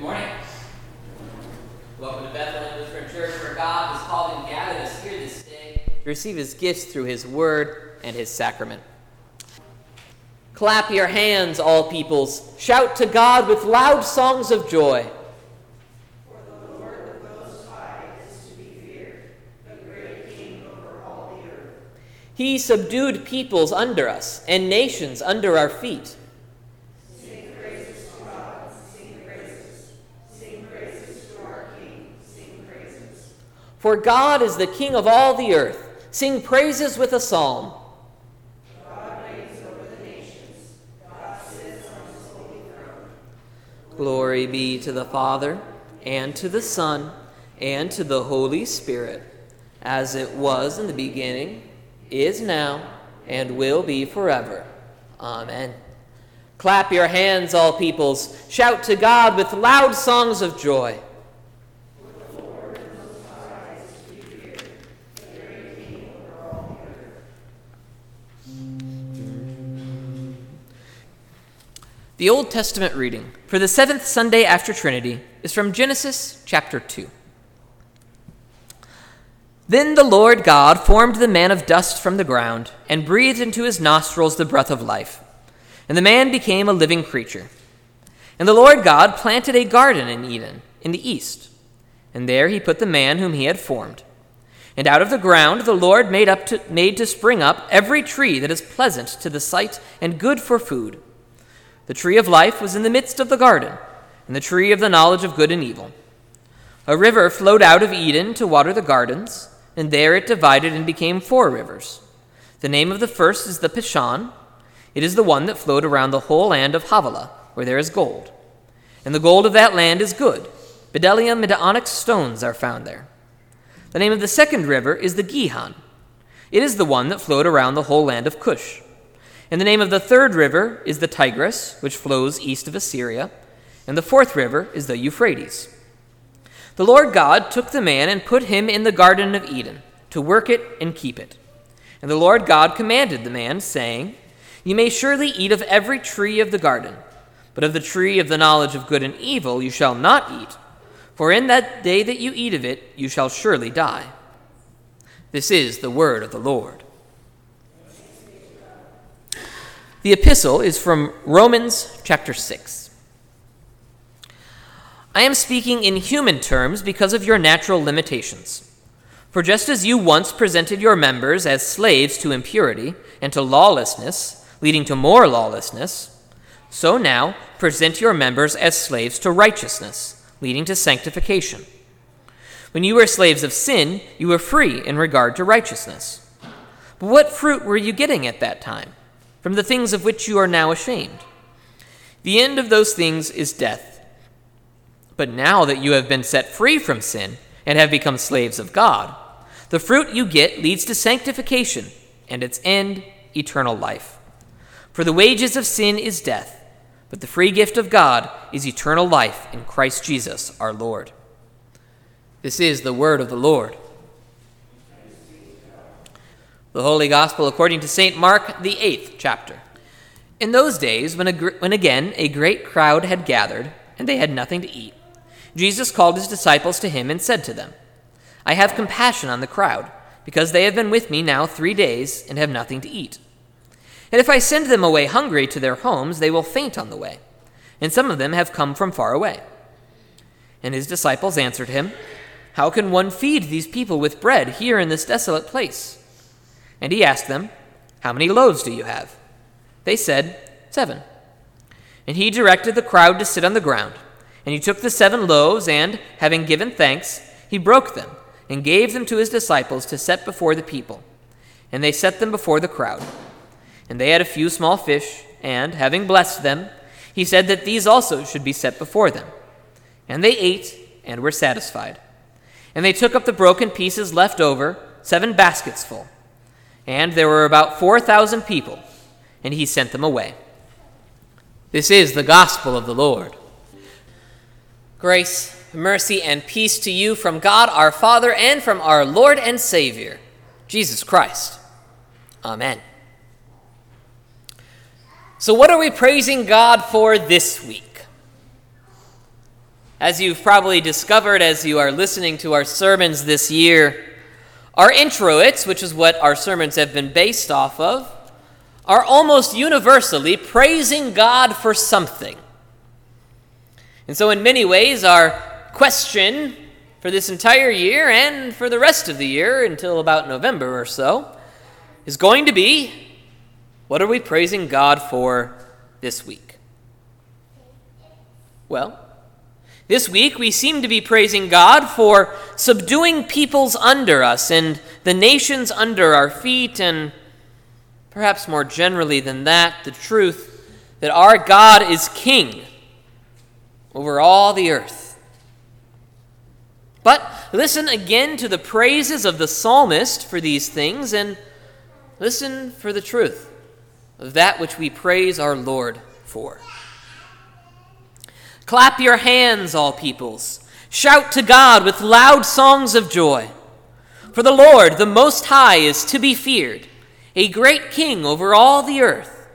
Good morning. Welcome to Bethlehem Lutheran Church, where God has called and gathered us here this day to receive his gifts through his word and his sacrament. Clap your hands, all peoples. Shout to God with loud songs of joy. For the Lord the Most High is to be feared, a great king over all the earth. He subdued peoples under us and nations under our feet. For God is the King of all the earth. Sing praises with a psalm. Glory be to the Father, and to the Son, and to the Holy Spirit, as it was in the beginning, is now, and will be forever. Amen. Clap your hands, all peoples. Shout to God with loud songs of joy. The Old Testament reading for the seventh Sunday after Trinity is from Genesis chapter 2. Then the Lord God formed the man of dust from the ground and breathed into his nostrils the breath of life, and the man became a living creature. And the Lord God planted a garden in Eden, in the east, and there he put the man whom he had formed. And out of the ground the Lord made, up to, made to spring up every tree that is pleasant to the sight and good for food the tree of life was in the midst of the garden, and the tree of the knowledge of good and evil. A river flowed out of Eden to water the gardens, and there it divided and became four rivers. The name of the first is the Pishon. It is the one that flowed around the whole land of Havilah, where there is gold. And the gold of that land is good. Bdellium and onyx stones are found there. The name of the second river is the Gihon. It is the one that flowed around the whole land of Cush. And the name of the third river is the Tigris, which flows east of Assyria. And the fourth river is the Euphrates. The Lord God took the man and put him in the Garden of Eden to work it and keep it. And the Lord God commanded the man, saying, You may surely eat of every tree of the garden, but of the tree of the knowledge of good and evil you shall not eat, for in that day that you eat of it you shall surely die. This is the word of the Lord. The epistle is from Romans chapter 6. I am speaking in human terms because of your natural limitations. For just as you once presented your members as slaves to impurity and to lawlessness, leading to more lawlessness, so now present your members as slaves to righteousness, leading to sanctification. When you were slaves of sin, you were free in regard to righteousness. But what fruit were you getting at that time? From the things of which you are now ashamed. The end of those things is death. But now that you have been set free from sin and have become slaves of God, the fruit you get leads to sanctification, and its end, eternal life. For the wages of sin is death, but the free gift of God is eternal life in Christ Jesus our Lord. This is the word of the Lord. The Holy Gospel according to St. Mark, the eighth chapter. In those days, when, a, when again a great crowd had gathered, and they had nothing to eat, Jesus called his disciples to him and said to them, I have compassion on the crowd, because they have been with me now three days and have nothing to eat. And if I send them away hungry to their homes, they will faint on the way, and some of them have come from far away. And his disciples answered him, How can one feed these people with bread here in this desolate place? And he asked them, How many loaves do you have? They said, Seven. And he directed the crowd to sit on the ground. And he took the seven loaves, and, having given thanks, he broke them, and gave them to his disciples to set before the people. And they set them before the crowd. And they had a few small fish, and, having blessed them, he said that these also should be set before them. And they ate, and were satisfied. And they took up the broken pieces left over, seven baskets full. And there were about 4,000 people, and he sent them away. This is the gospel of the Lord. Grace, mercy, and peace to you from God our Father and from our Lord and Savior, Jesus Christ. Amen. So, what are we praising God for this week? As you've probably discovered as you are listening to our sermons this year, our introits, which is what our sermons have been based off of, are almost universally praising God for something. And so, in many ways, our question for this entire year and for the rest of the year until about November or so is going to be what are we praising God for this week? Well, this week we seem to be praising God for subduing peoples under us and the nations under our feet, and perhaps more generally than that, the truth that our God is King over all the earth. But listen again to the praises of the psalmist for these things, and listen for the truth of that which we praise our Lord for. Clap your hands, all peoples. Shout to God with loud songs of joy. For the Lord, the Most High, is to be feared, a great king over all the earth.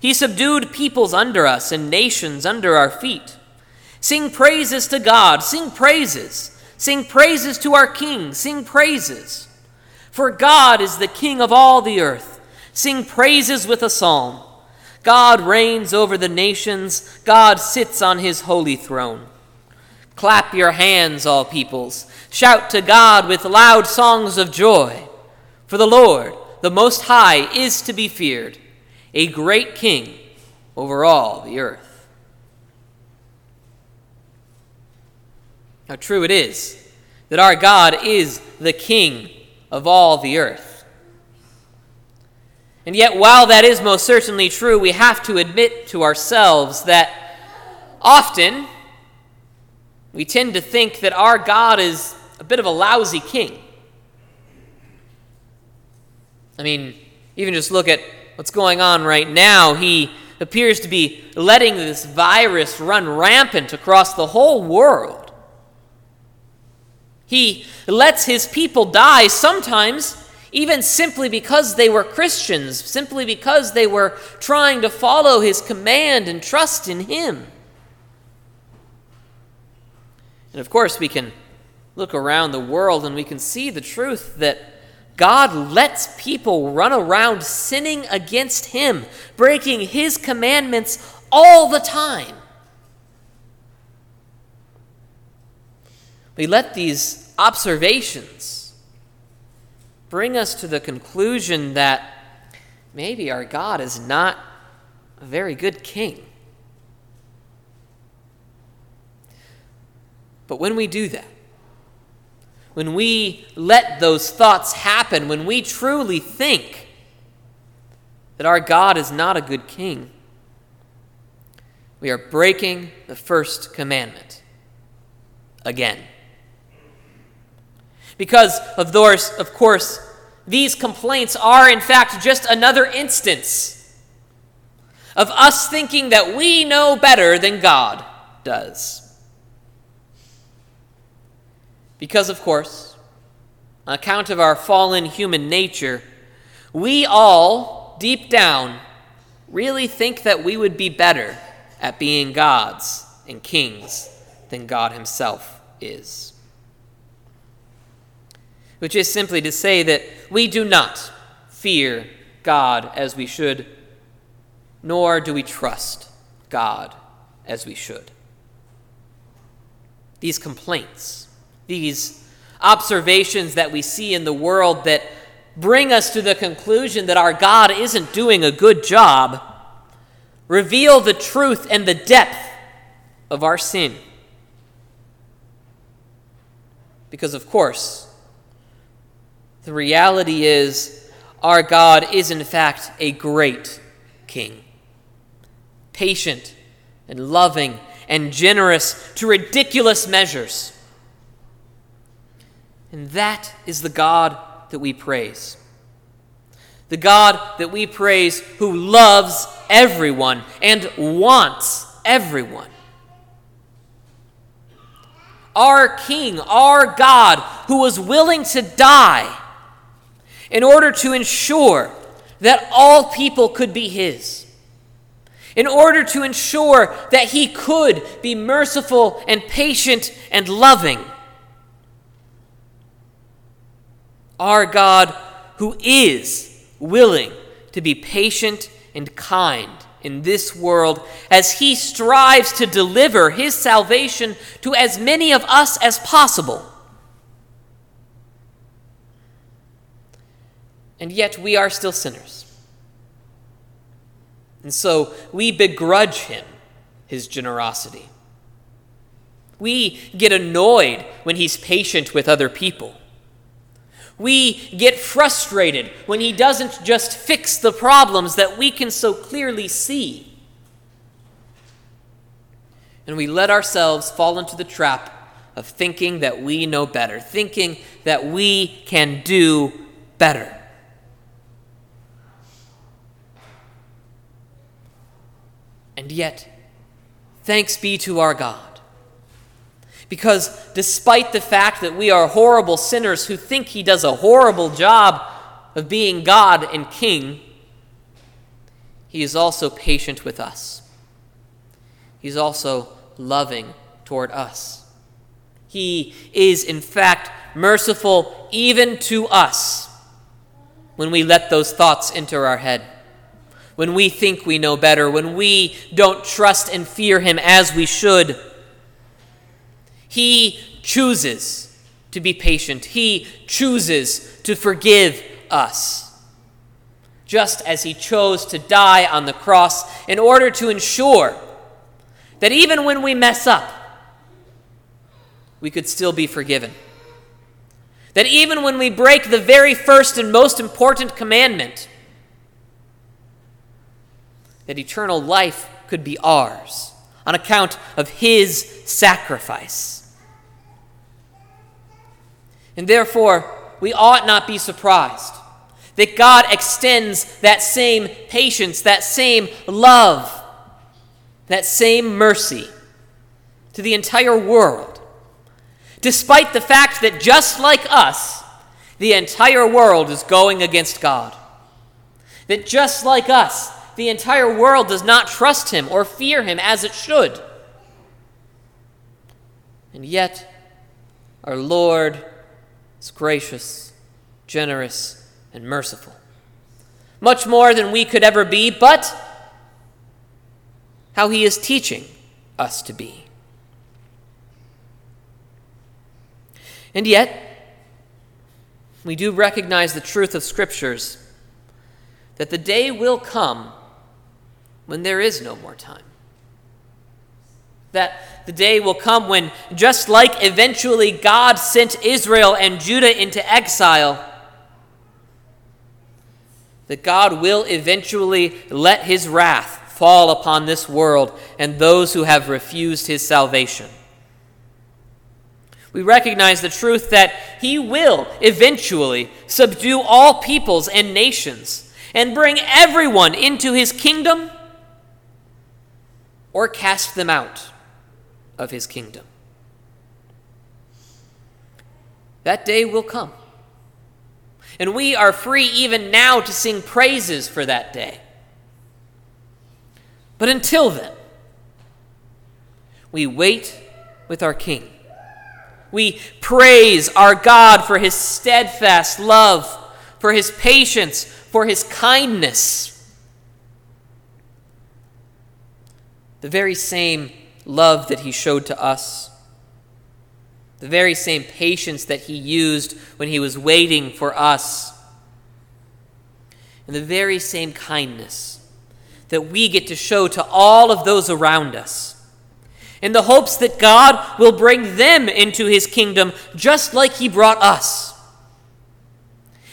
He subdued peoples under us and nations under our feet. Sing praises to God, sing praises. Sing praises to our King, sing praises. For God is the King of all the earth. Sing praises with a psalm. God reigns over the nations, God sits on his holy throne. Clap your hands, all peoples. Shout to God with loud songs of joy. For the Lord, the Most High, is to be feared, a great King over all the earth. How true it is that our God is the King of all the earth. And yet, while that is most certainly true, we have to admit to ourselves that often we tend to think that our God is a bit of a lousy king. I mean, even just look at what's going on right now. He appears to be letting this virus run rampant across the whole world. He lets his people die sometimes even simply because they were Christians, simply because they were trying to follow his command and trust in him. And of course, we can look around the world and we can see the truth that God lets people run around sinning against him, breaking his commandments all the time. We let these observations bring us to the conclusion that maybe our God is not a very good king. But when we do that, when we let those thoughts happen, when we truly think that our God is not a good king, we are breaking the first commandment again. Because of those, of course, these complaints are in fact just another instance of us thinking that we know better than God does. Because, of course, on account of our fallen human nature, we all, deep down, really think that we would be better at being gods and kings than God Himself is which is simply to say that we do not fear God as we should, nor do we trust God as we should. These complaints, these observations that we see in the world that bring us to the conclusion that our God isn't doing a good job, reveal the truth and the depth of our sin. Because, of course, the reality is, our God is in fact a great king, patient and loving and generous to ridiculous measures. And that is the God that we praise. The God that we praise who loves everyone and wants everyone. Our King, our God, who was willing to die in order to ensure that all people could be His. in order to ensure that he could be merciful and patient and loving. Our God, who is willing to be patient and kind in this world as he strives to deliver his salvation to as many of us as possible. And yet we are still sinners. And so we begrudge him his generosity. We get annoyed when he's patient with other people. We get frustrated when he doesn't just fix the problems that we can so clearly see. And we let ourselves fall into the trap of thinking that we know better, thinking that we can do better. And yet, thanks be to our God. Because despite the fact that we are horrible sinners who think He does a horrible job of being God and King, He is also patient with us. He's also loving toward us. He is, in fact, merciful even to us when we let those thoughts enter our head when we think we know better, when we don't trust and fear Him as we should. He chooses to be patient, He chooses to forgive us. Just as He chose to die on the cross in order to ensure that even when we mess up, we could still be forgiven. That even when we break the very first and most important commandment, that eternal life could be ours on account of his sacrifice. And therefore, we ought not be surprised that God extends that same patience, that same love, that same mercy to the entire world, despite the fact that just like us, the entire world is going against God. That just like us, the entire world does not trust him or fear him as it should. And yet, our Lord is gracious, generous, and merciful. Much more than we could ever be, but how he is teaching us to be. And yet, we do recognize the truth of Scriptures that the day will come when there is no more time. That the day will come when, just like eventually God sent Israel and Judah into exile, that God will eventually let his wrath fall upon this world and those who have refused his salvation. We recognize the truth that he will eventually subdue all peoples and nations and bring everyone into his kingdom or cast them out of his kingdom. That day will come. And we are free even now to sing praises for that day. But until then, we wait with our King. We praise our God for his steadfast love, for his patience, for his kindness the very same love that he showed to us, the very same patience that he used when he was waiting for us, and the very same kindness that we get to show to all of those around us. In the hopes that God will bring them into his kingdom just like he brought us.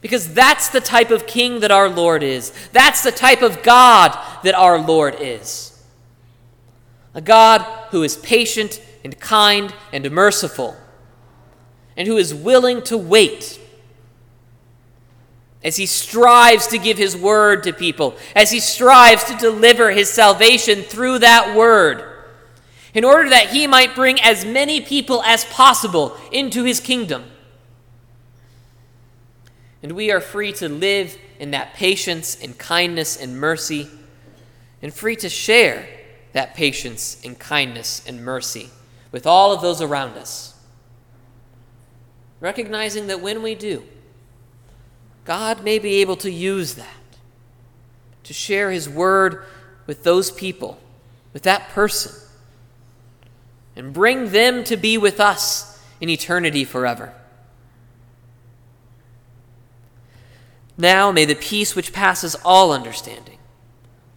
Because that's the type of king that our Lord is. That's the type of God that our Lord is a God who is patient and kind and merciful, and who is willing to wait as he strives to give his word to people, as he strives to deliver his salvation through that word, in order that he might bring as many people as possible into his kingdom. And we are free to live in that patience and kindness and mercy and free to share that patience and kindness and mercy with all of those around us. Recognizing that when we do, God may be able to use that to share His word with those people, with that person, and bring them to be with us in eternity forever. Now may the peace which passes all understanding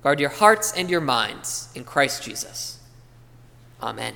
guard your hearts and your minds in Christ Jesus. Amen.